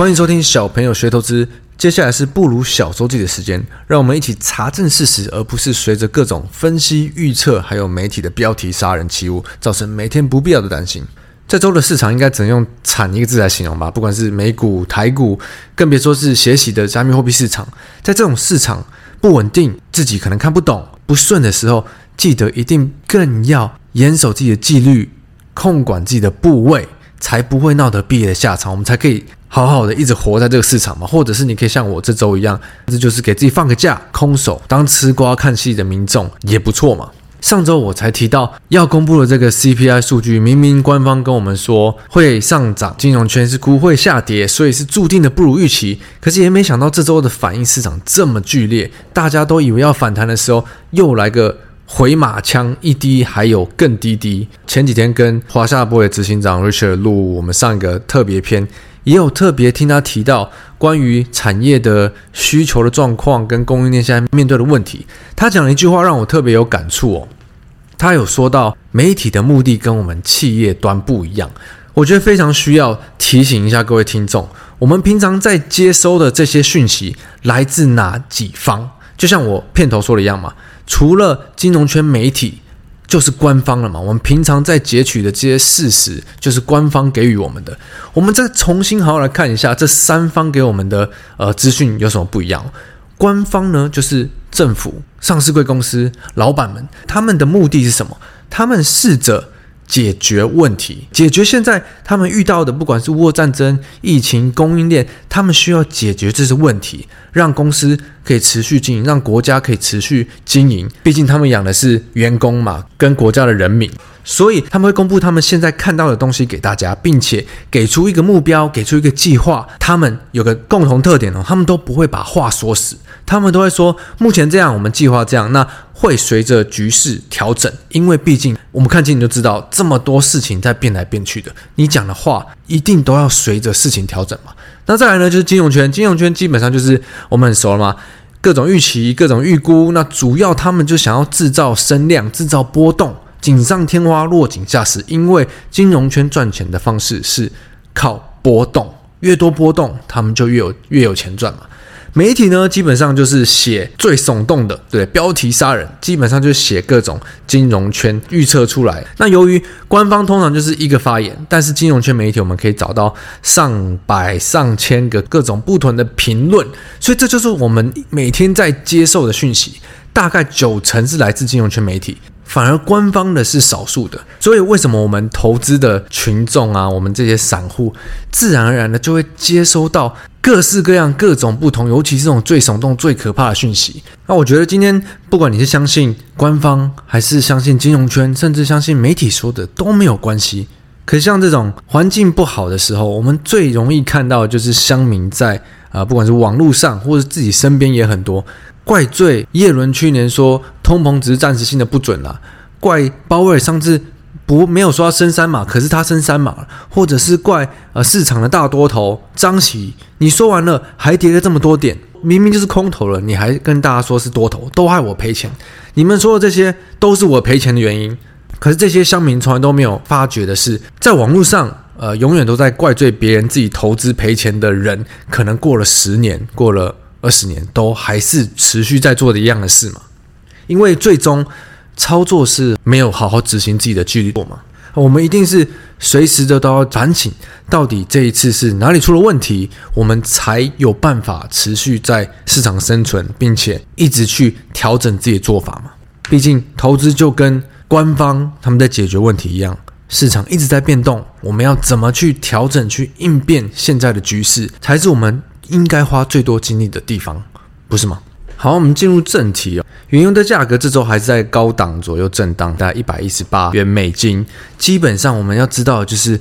欢迎收听小朋友学投资。接下来是不如小周记的时间，让我们一起查证事实，而不是随着各种分析预测，还有媒体的标题杀人起舞，造成每天不必要的担心。这周的市场应该只能用“惨”一个字来形容吧？不管是美股、台股，更别说是血洗的加密货币市场。在这种市场不稳定、自己可能看不懂、不顺的时候，记得一定更要严守自己的纪律，控管自己的部位。才不会闹得毕业的下场，我们才可以好好的一直活在这个市场嘛。或者是你可以像我这周一样，这就是给自己放个假，空手当吃瓜看戏的民众也不错嘛。上周我才提到要公布的这个 CPI 数据，明明官方跟我们说会上涨，金融圈是估会下跌，所以是注定的不如预期。可是也没想到这周的反应市场这么剧烈，大家都以为要反弹的时候，又来个。回马枪一滴，还有更低滴。前几天跟华夏博的执行长 Richard 录我们上一个特别篇，也有特别听他提到关于产业的需求的状况跟供应链现在面对的问题。他讲了一句话让我特别有感触哦。他有说到媒体的目的跟我们企业端不一样，我觉得非常需要提醒一下各位听众，我们平常在接收的这些讯息来自哪几方？就像我片头说的一样嘛。除了金融圈媒体，就是官方了嘛。我们平常在截取的这些事实，就是官方给予我们的。我们再重新好好来看一下这三方给我们的呃资讯有什么不一样。官方呢，就是政府、上市贵公司、老板们，他们的目的是什么？他们试着。解决问题，解决现在他们遇到的，不管是乌俄战争、疫情、供应链，他们需要解决这些问题，让公司可以持续经营，让国家可以持续经营。毕竟他们养的是员工嘛，跟国家的人民，所以他们会公布他们现在看到的东西给大家，并且给出一个目标，给出一个计划。他们有个共同特点哦，他们都不会把话说死，他们都会说目前这样，我们计划这样。那会随着局势调整，因为毕竟我们看清你就知道，这么多事情在变来变去的，你讲的话一定都要随着事情调整嘛。那再来呢，就是金融圈，金融圈基本上就是我们很熟了嘛，各种预期、各种预估，那主要他们就想要制造声量、制造波动，锦上添花、落井下石。因为金融圈赚钱的方式是靠波动，越多波动，他们就越有越有钱赚嘛。媒体呢，基本上就是写最耸动的，对，标题杀人，基本上就写各种金融圈预测出来。那由于官方通常就是一个发言，但是金融圈媒体我们可以找到上百上千个各种不同的评论，所以这就是我们每天在接受的讯息，大概九成是来自金融圈媒体。反而官方的是少数的，所以为什么我们投资的群众啊，我们这些散户，自然而然的就会接收到各式各样、各种不同，尤其是这种最耸动、最可怕的讯息。那我觉得今天不管你是相信官方，还是相信金融圈，甚至相信媒体说的都没有关系。可是像这种环境不好的时候，我们最容易看到的就是乡民在啊、不管是网络上，或者自己身边也很多。怪罪叶伦去年说通膨只是暂时性的不准啦，怪鲍威尔上次不没有说要升三码，可是他升三码了，或者是怪呃市场的大多头张琦，你说完了还跌了这么多点，明明就是空头了，你还跟大家说是多头，都害我赔钱，你们说的这些都是我赔钱的原因，可是这些乡民从来都没有发觉的是，在网络上呃永远都在怪罪别人自己投资赔钱的人，可能过了十年，过了。二十年都还是持续在做的一样的事嘛？因为最终操作是没有好好执行自己的纪律过嘛。我们一定是随时的都要反省，到底这一次是哪里出了问题，我们才有办法持续在市场生存，并且一直去调整自己的做法嘛。毕竟投资就跟官方他们在解决问题一样，市场一直在变动，我们要怎么去调整、去应变现在的局势，才是我们。应该花最多精力的地方，不是吗？好，我们进入正题哦。原油的价格这周还是在高档左右震荡，大概一百一十八元美金。基本上我们要知道的就是，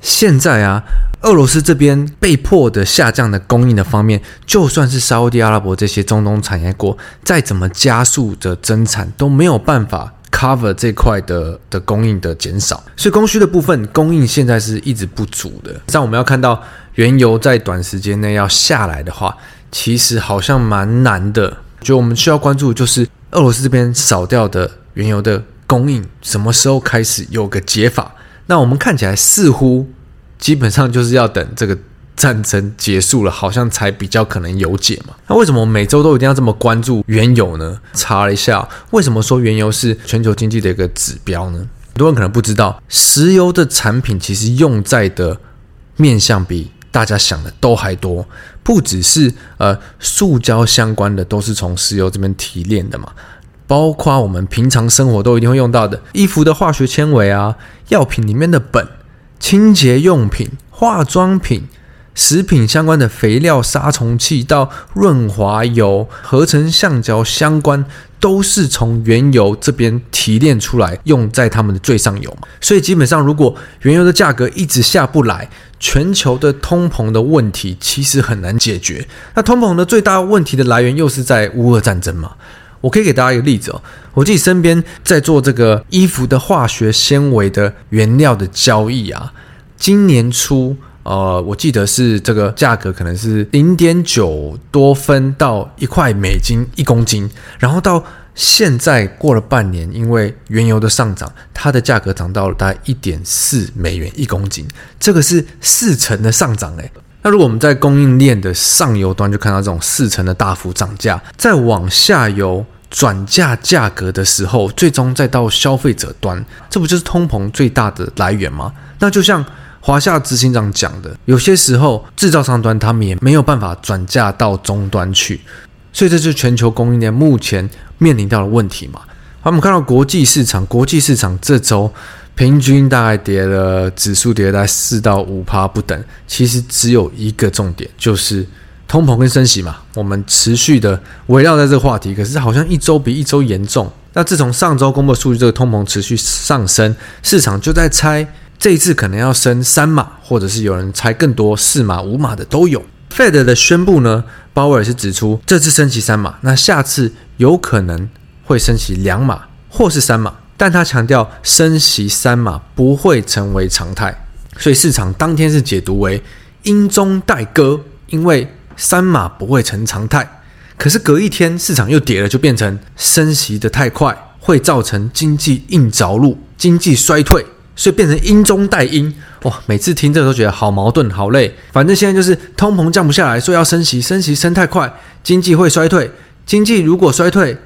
现在啊，俄罗斯这边被迫的下降的供应的方面，就算是沙乌地阿拉伯这些中东产业国再怎么加速的增产，都没有办法 cover 这块的的供应的减少。所以供需的部分，供应现在是一直不足的。像我们要看到。原油在短时间内要下来的话，其实好像蛮难的。就我们需要关注的，就是俄罗斯这边少掉的原油的供应，什么时候开始有个解法？那我们看起来似乎基本上就是要等这个战争结束了，好像才比较可能有解嘛。那为什么每周都一定要这么关注原油呢？查了一下，为什么说原油是全球经济的一个指标呢？很多人可能不知道，石油的产品其实用在的面向比大家想的都还多，不只是呃塑胶相关的，都是从石油这边提炼的嘛。包括我们平常生活都一定会用到的衣服的化学纤维啊，药品里面的苯，清洁用品、化妆品、食品相关的肥料、杀虫剂到润滑油、合成橡胶相关，都是从原油这边提炼出来，用在他们的最上游嘛。所以基本上，如果原油的价格一直下不来，全球的通膨的问题其实很难解决。那通膨的最大问题的来源又是在乌俄战争嘛。我可以给大家一个例子哦，我自己身边在做这个衣服的化学纤维的原料的交易啊，今年初，呃，我记得是这个价格可能是零点九多分到一块美金一公斤，然后到现在过了半年，因为原油的上涨，它的价格涨到了大概一点四美元一公斤，这个是四成的上涨嘞。那如果我们在供应链的上游端就看到这种四成的大幅涨价，再往下游转嫁价格的时候，最终再到消费者端，这不就是通膨最大的来源吗？那就像华夏执行长讲的，有些时候制造商端他们也没有办法转嫁到终端去，所以这就是全球供应链目前面临到的问题嘛。好，我们看到国际市场，国际市场这周。平均大概跌了，指数跌了大概四到五趴不等。其实只有一个重点，就是通膨跟升息嘛。我们持续的围绕在这个话题，可是好像一周比一周严重。那自从上周公布的数据，这个通膨持续上升，市场就在猜这一次可能要升三码，或者是有人猜更多四码、五码的都有。Fed 的宣布呢，鲍威尔是指出这次升息三码，那下次有可能会升息两码或是三码。但他强调升息三码不会成为常态，所以市场当天是解读为阴中带鸽，因为三码不会成常态。可是隔一天市场又跌了，就变成升息的太快会造成经济硬着陆、经济衰退，所以变成阴中带阴。哇，每次听这个都觉得好矛盾、好累。反正现在就是通膨降不下来，说要升息，升息升太快，经济会衰退。经济如果衰退，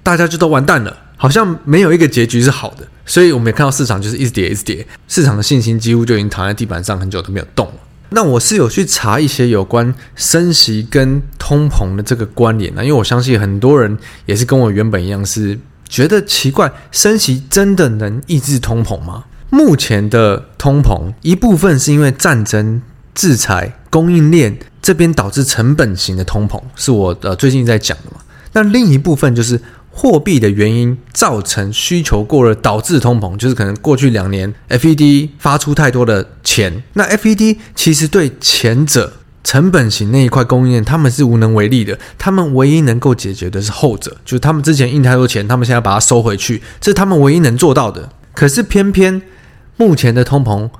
大家就都完蛋了。好像没有一个结局是好的，所以我们也看到市场就是一直跌，一直跌，市场的信心几乎就已经躺在地板上很久都没有动了。那我是有去查一些有关升息跟通膨的这个关联呢，因为我相信很多人也是跟我原本一样，是觉得奇怪，升息真的能抑制通膨吗？目前的通膨一部分是因为战争、制裁、供应链这边导致成本型的通膨，是我呃最近在讲的嘛。那另一部分就是。货币的原因造成需求过热，导致通膨，就是可能过去两年 FED 发出太多的钱。那 FED 其实对前者成本型那一块供应链，他们是无能为力的。他们唯一能够解决的是后者，就是他们之前印太多钱，他们现在把它收回去，这是他们唯一能做到的。可是偏偏目前的通膨，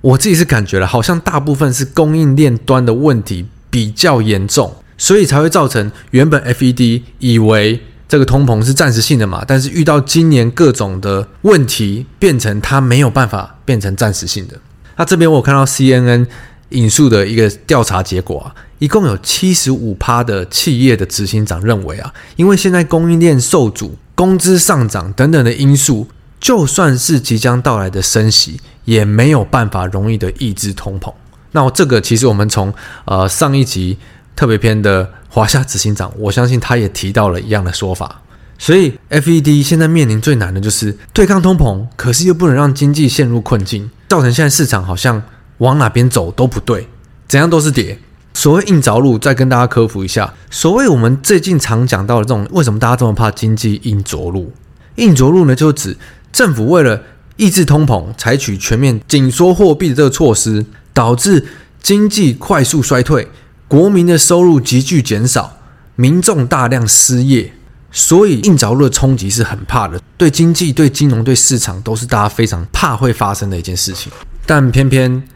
我自己是感觉了，好像大部分是供应链端的问题比较严重，所以才会造成原本 FED 以为。这个通膨是暂时性的嘛，但是遇到今年各种的问题，变成它没有办法变成暂时性的。那这边我看到 CNN 引述的一个调查结果啊，一共有七十五趴的企业的执行长认为啊，因为现在供应链受阻、工资上涨等等的因素，就算是即将到来的升息，也没有办法容易的抑制通膨。那这个其实我们从呃上一集特别篇的。华夏执行长，我相信他也提到了一样的说法，所以 FED 现在面临最难的就是对抗通膨，可是又不能让经济陷入困境，造成现在市场好像往哪边走都不对，怎样都是跌。所谓硬着陆，再跟大家科普一下，所谓我们最近常讲到的这种，为什么大家这么怕经济硬着陆？硬着陆呢，就指政府为了抑制通膨，采取全面紧缩货币的这个措施，导致经济快速衰退。国民的收入急剧减少，民众大量失业，所以硬着陆的冲击是很怕的，对经济、对金融、对市场都是大家非常怕会发生的一件事情。但偏偏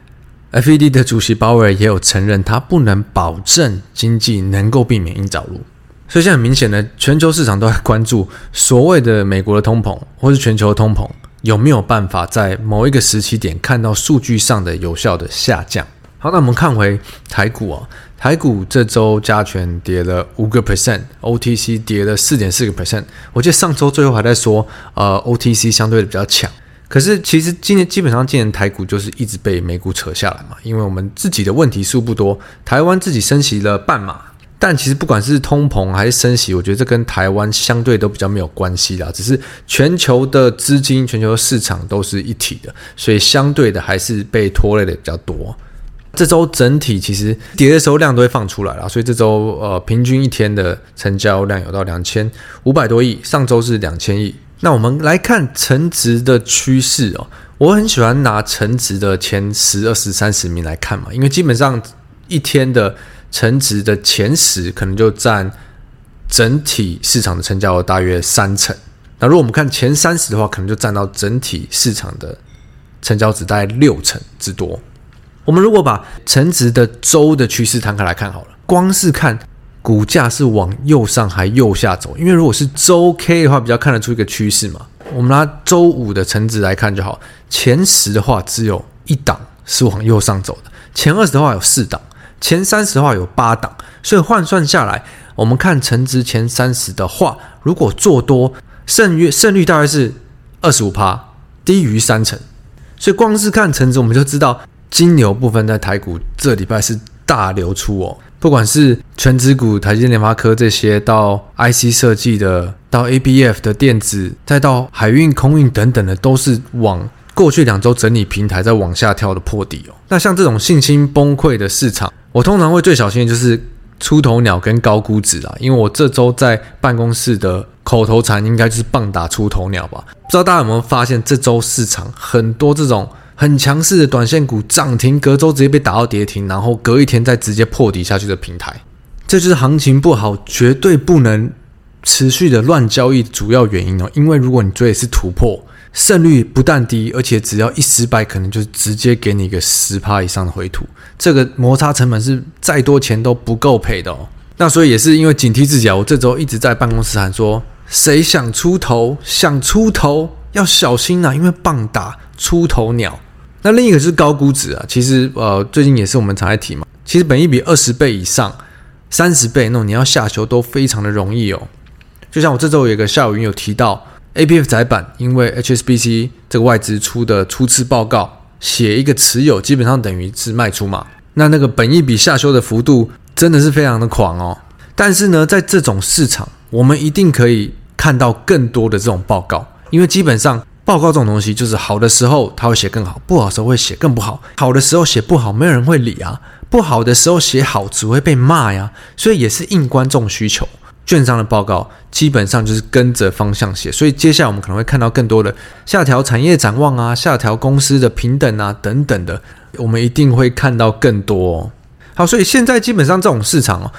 FED 的主席鲍威尔也有承认，他不能保证经济能够避免硬着陆。所以现在很明显的，全球市场都在关注所谓的美国的通膨，或是全球的通膨有没有办法在某一个时期点看到数据上的有效的下降。好，那我们看回台股啊，台股这周加权跌了五个 percent，OTC 跌了四点四个 percent。我记得上周最后还在说，呃，OTC 相对的比较强。可是其实今年基本上今年台股就是一直被美股扯下来嘛，因为我们自己的问题数不多，台湾自己升息了半码。但其实不管是通膨还是升息，我觉得这跟台湾相对都比较没有关系啦。只是全球的资金、全球市场都是一体的，所以相对的还是被拖累的比较多。这周整体其实跌的时候量都会放出来了，所以这周呃平均一天的成交量有到两千五百多亿，上周是两千亿。那我们来看成值的趋势哦，我很喜欢拿成值的前十、二十、三十名来看嘛，因为基本上一天的。成值的前十可能就占整体市场的成交额大约三成。那如果我们看前三十的话，可能就占到整体市场的成交值大概六成之多。我们如果把成值的周的趋势摊开来看好了，光是看股价是往右上还右下走，因为如果是周 K 的话，比较看得出一个趋势嘛。我们拿周五的成值来看就好，前十的话只有一档是往右上走的，前二十的话有四档。前三十的话有八档，所以换算下来，我们看成值前三十的话，如果做多，胜率胜率大概是二十五趴，低于三成。所以光是看成值，我们就知道金牛部分在台股这礼拜是大流出哦。不管是全指股、台积、联发科这些，到 IC 设计的，到 ABF 的电子，再到海运、空运等等的，都是往过去两周整理平台在往下跳的破底哦。那像这种信心崩溃的市场，我通常会最小心的就是出头鸟跟高估值啦，因为我这周在办公室的口头禅应该就是棒打出头鸟吧。不知道大家有没有发现，这周市场很多这种很强势的短线股涨停，隔周直接被打到跌停，然后隔一天再直接破底下去的平台，这就是行情不好，绝对不能持续的乱交易主要原因哦。因为如果你追的是突破，胜率不但低，而且只要一失败，可能就直接给你一个十趴以上的回吐。这个摩擦成本是再多钱都不够赔的哦。那所以也是因为警惕自己啊，我这周一直在办公室喊说：谁想出头，想出头要小心啊，因为棒打出头鸟。那另一个是高估值啊，其实呃最近也是我们常在提嘛。其实本益比二十倍以上、三十倍那种，你要下球都非常的容易哦。就像我这周有一个夏宇有提到。ABF 载板，因为 HSBC 这个外资出的初次报告，写一个持有基本上等于是卖出嘛。那那个本益比下修的幅度真的是非常的狂哦。但是呢，在这种市场，我们一定可以看到更多的这种报告，因为基本上报告这种东西就是好的时候它会写更好，不好的时候会写更不好。好的时候写不好，没有人会理啊；不好的时候写好，只会被骂呀。所以也是应观众需求。券商的报告基本上就是跟着方向写，所以接下来我们可能会看到更多的下调产业展望啊，下调公司的平等啊等等的，我们一定会看到更多哦。好，所以现在基本上这种市场哦，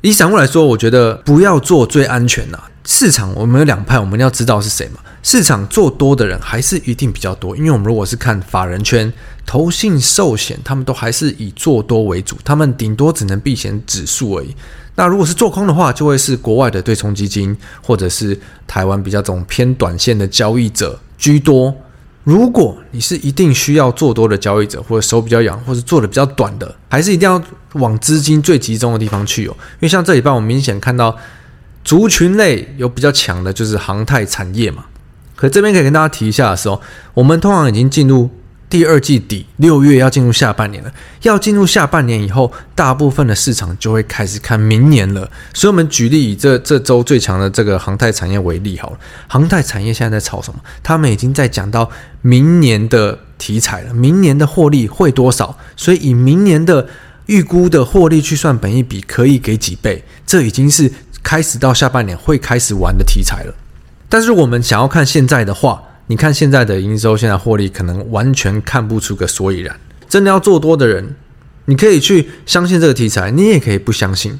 以散户来说，我觉得不要做最安全的市场。我们有两派，我们要知道是谁嘛。市场做多的人还是一定比较多，因为我们如果是看法人圈、投信、寿险，他们都还是以做多为主，他们顶多只能避险指数而已。那如果是做空的话，就会是国外的对冲基金，或者是台湾比较这种偏短线的交易者居多。如果你是一定需要做多的交易者，或者手比较痒，或者做的比较短的，还是一定要往资金最集中的地方去哦。因为像这礼拜，我们明显看到族群类有比较强的，就是航太产业嘛。可这边可以跟大家提一下的时候，我们通常已经进入。第二季底六月要进入下半年了，要进入下半年以后，大部分的市场就会开始看明年了。所以，我们举例以这这周最强的这个航太产业为例好了。航太产业现在在炒什么？他们已经在讲到明年的题材了，明年的获利会多少？所以，以明年的预估的获利去算本一比，可以给几倍？这已经是开始到下半年会开始玩的题材了。但是，我们想要看现在的话。你看现在的营收，现在获利可能完全看不出个所以然。真的要做多的人，你可以去相信这个题材，你也可以不相信。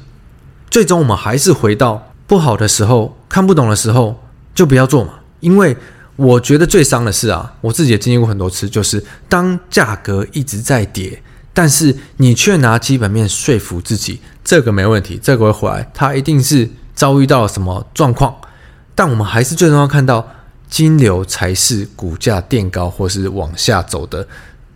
最终我们还是回到不好的时候，看不懂的时候就不要做嘛。因为我觉得最伤的是啊，我自己也经历过很多次，就是当价格一直在跌，但是你却拿基本面说服自己，这个没问题，这个会回来，它一定是遭遇到了什么状况。但我们还是最终要看到。金流才是股价垫高或是往下走的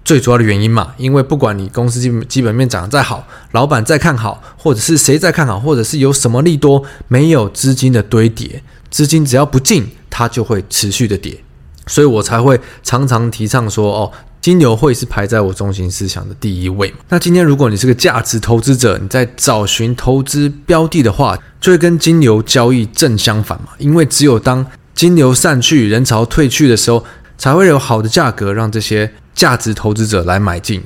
最主要的原因嘛，因为不管你公司基本基本面涨得再好，老板再看好，或者是谁再看好，或者是有什么利多，没有资金的堆叠，资金只要不进，它就会持续的跌，所以我才会常常提倡说，哦，金流会是排在我中心思想的第一位。那今天如果你是个价值投资者，你在找寻投资标的的话，就会跟金流交易正相反嘛，因为只有当金流散去，人潮退去的时候，才会有好的价格让这些。价值投资者来买进，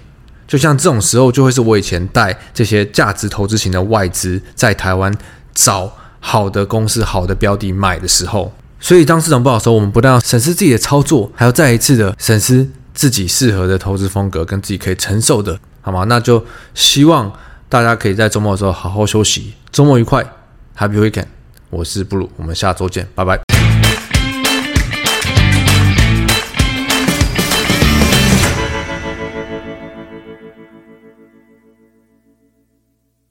就像这种时候，就会是我以前带这些价值投资型的外资在台湾找好的公司、好的标的买的时候。所以，当市场不好的时候，我们不但要审视自己的操作，还要再一次的审视自己适合的投资风格跟自己可以承受的，好吗？那就希望大家可以在周末的时候好好休息，周末愉快，Happy Weekend！我是布鲁，我们下周见，拜拜。